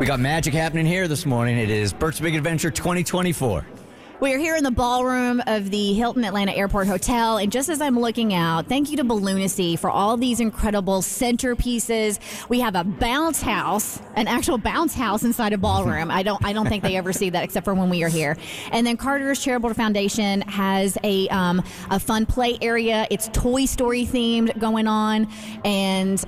We got magic happening here this morning. It is Bert's Big Adventure 2024. We are here in the ballroom of the Hilton Atlanta Airport Hotel, and just as I'm looking out, thank you to Balloonacy for all these incredible centerpieces. We have a bounce house, an actual bounce house inside a ballroom. I don't, I don't think they ever see that except for when we are here. And then Carter's Charitable Foundation has a um, a fun play area. It's Toy Story themed going on, and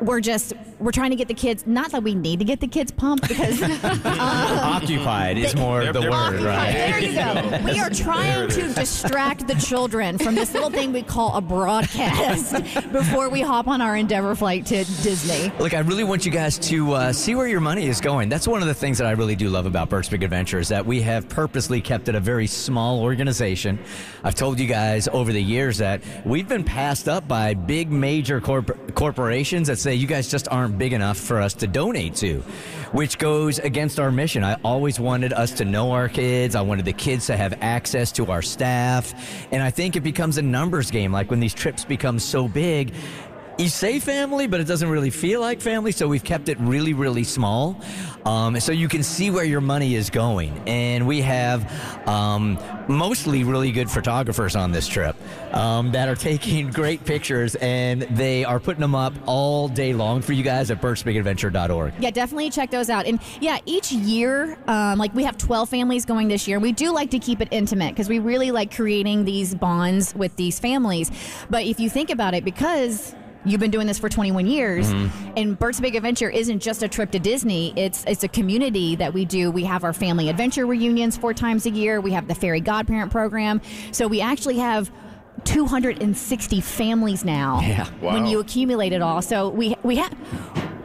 we're just we're trying to get the kids not that we need to get the kids pumped because Occupied is more the word, right? there you go we are trying to distract the children from this little thing we call a broadcast before we hop on our endeavor flight to disney Look, I really want you guys to uh, see where your money is going. That's one of the things that I really do love about Bert's Big Adventure is that we have purposely kept it a very small organization. I've told you guys over the years that we've been passed up by big major corp- corporations that say you guys just aren't big enough for us to donate to, which goes against our mission. I always wanted us to know our kids. I wanted the kids to have access to our staff. And I think it becomes a numbers game. Like when these trips become so big, you say family, but it doesn't really feel like family. So we've kept it really, really small. Um, so you can see where your money is going. And we have um, mostly really good photographers on this trip um, that are taking great pictures and they are putting them up all day long for you guys at bertsbigadventure.org. yeah definitely check those out and yeah each year um, like we have 12 families going this year we do like to keep it intimate because we really like creating these bonds with these families but if you think about it because You've been doing this for 21 years, mm-hmm. and Bert's Big Adventure isn't just a trip to Disney. It's it's a community that we do. We have our family adventure reunions four times a year. We have the Fairy Godparent program. So we actually have 260 families now. Yeah. wow. When you accumulate it all, so we we have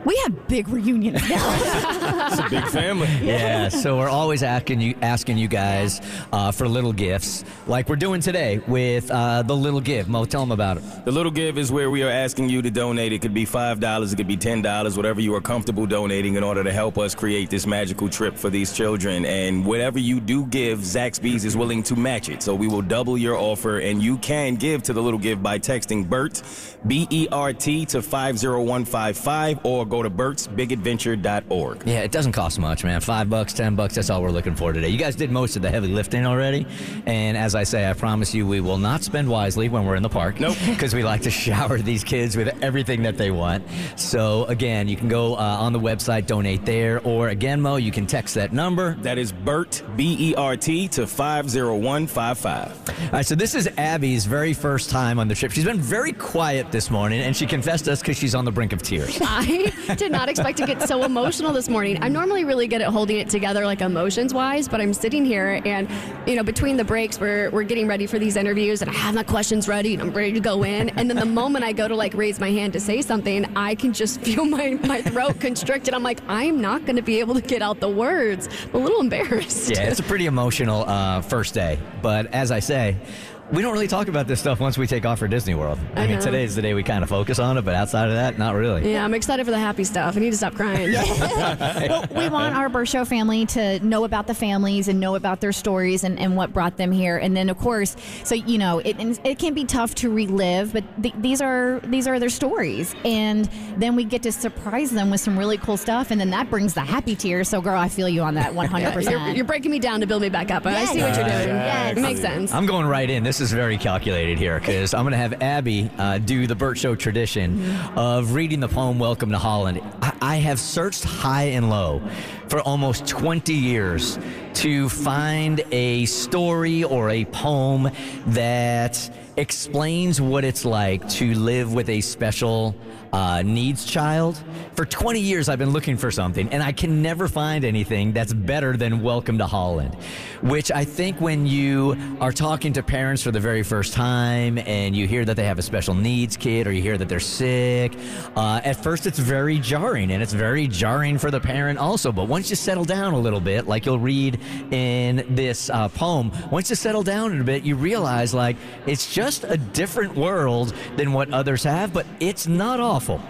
we have big reunions now. It's a big family. Yeah, so we're always asking you asking you guys uh, for little gifts, like we're doing today with uh, the little give. Mo, tell them about it. The Little Give is where we are asking you to donate. It could be $5, it could be $10, whatever you are comfortable donating in order to help us create this magical trip for these children. And whatever you do give, Zaxby's is willing to match it. So we will double your offer, and you can give to the Little Give by texting BERT, B E R T, to 50155 or go to bertsbigadventure.org. Yeah, it doesn't cost much, man. Five bucks, ten bucks. That's all we're looking for today. You guys did most of the heavy lifting already, and as I say, I promise you, we will not spend wisely when we're in the park. Nope. Because we like to shower these kids with everything that they want. So again, you can go uh, on the website, donate there, or again, Mo, you can text that number. That is BERT, B E R T, to 50155. All right, so this is Abby's very first time on the trip. She's been very quiet this morning, and she confessed to us because she's on the brink of tears. I did not expect to get so emotional this morning. I'm normally really good at holding it together, like emotions wise, but I'm sitting here and, you know, between the breaks, we're, we're getting ready for these interviews and I have my questions ready and I'm ready to go in. And then the moment I go to like raise my hand to say something, I can just feel my, my throat constricted. I'm like, I'm not going to be able to get out the words. I'm a little embarrassed. Yeah, it's a pretty emotional uh, first day. But as I say, we don't really talk about this stuff once we take off for Disney World. I, I mean, know. today's the day we kind of focus on it, but outside of that, not really. Yeah, I'm excited for the happy stuff. I need to stop crying. well, we want our Bert Show family to know about the families and know about their stories and, and what brought them here. And then, of course, so you know, it and it can be tough to relive, but th- these are these are their stories, and then we get to surprise them with some really cool stuff, and then that brings the happy tears. So, girl, I feel you on that 100. You're, percent you're breaking me down to build me back up. I Yes. see what you're doing. Yes. It makes sense. I'm going right in. This this is very calculated here because I'm going to have Abby uh, do the Bert Show tradition of reading the poem Welcome to Holland. I, I have searched high and low for almost 20 years to find a story or a poem that explains what it's like to live with a special uh, needs child. For 20 years, I've been looking for something, and I can never find anything that's better than Welcome to Holland, which I think when you are talking to parents for the very first time and you hear that they have a special needs kid or you hear that they're sick, uh, at first it's very jarring, and it's very jarring for the parent also. But once you settle down a little bit, like you'll read in this uh, poem, once you settle down a bit, you realize like it's just a different world than what others have, but it's not awful.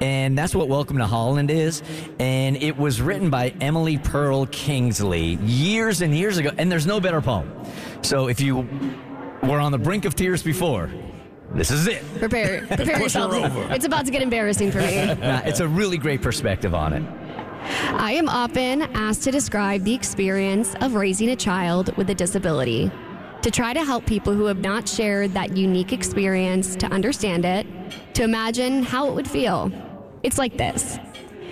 And that's what Welcome to Holland is. And it was written by Emily Perl Kingsley years and years ago. And there's no better poem. So if you were on the brink of tears before, this is it. Prepare, prepare yourself. It's about to get embarrassing for me. Uh, it's a really great perspective on it. I am often asked to describe the experience of raising a child with a disability, to try to help people who have not shared that unique experience to understand it, to imagine how it would feel. It's like this.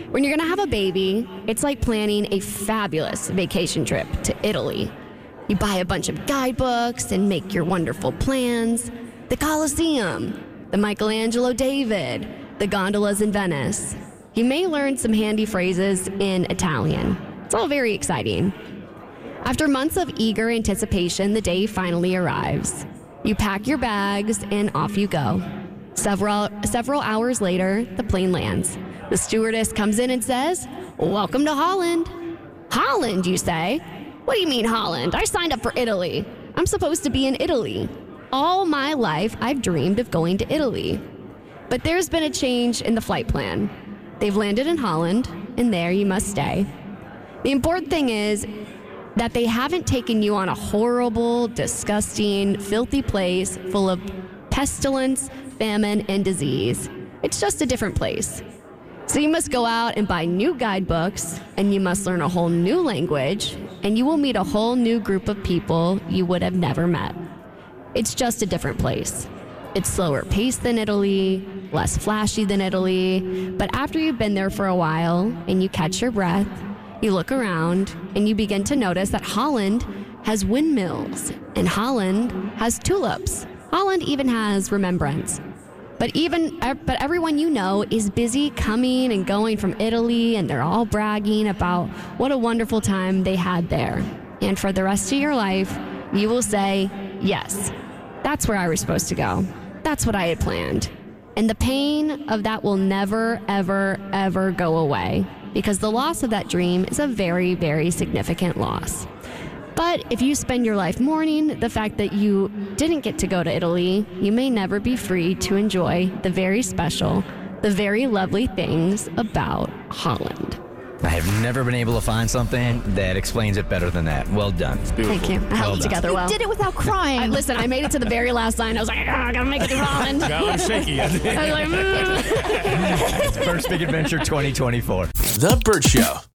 When you're going to have a baby, it's like planning a fabulous vacation trip to Italy. You buy a bunch of guidebooks and make your wonderful plans. The Colosseum, the Michelangelo David, the gondolas in Venice. You may learn some handy phrases in Italian. It's all very exciting. After months of eager anticipation, the day finally arrives. You pack your bags and off you go. Several, several hours later, the plane lands. The stewardess comes in and says, Welcome to Holland. Holland, you say? What do you mean, Holland? I signed up for Italy. I'm supposed to be in Italy. All my life, I've dreamed of going to Italy. But there's been a change in the flight plan. They've landed in Holland, and there you must stay. The important thing is that they haven't taken you on a horrible, disgusting, filthy place full of pestilence, famine, and disease. It's just a different place. So you must go out and buy new guidebooks, and you must learn a whole new language, and you will meet a whole new group of people you would have never met. It's just a different place. It's slower paced than Italy, less flashy than Italy, but after you've been there for a while and you catch your breath, you look around and you begin to notice that Holland has windmills and Holland has tulips. Holland even has Rembrandts. But even but everyone you know is busy coming and going from Italy and they're all bragging about what a wonderful time they had there. And for the rest of your life, you will say, "Yes. That's where I was supposed to go. That's what I had planned." And the pain of that will never ever ever go away because the loss of that dream is a very very significant loss. But if you spend your life mourning the fact that you didn't get to go to Italy, you may never be free to enjoy the very special, the very lovely things about Holland. I have never been able to find something that explains it better than that. Well done. Thank you. I held it done. together You well. did it without crying. I, listen, I made it to the very last line. I was like, "Ah, I gotta make it to Holland. God, I'm shaky. I was like, mm. First Big Adventure 2024. The Bert Show.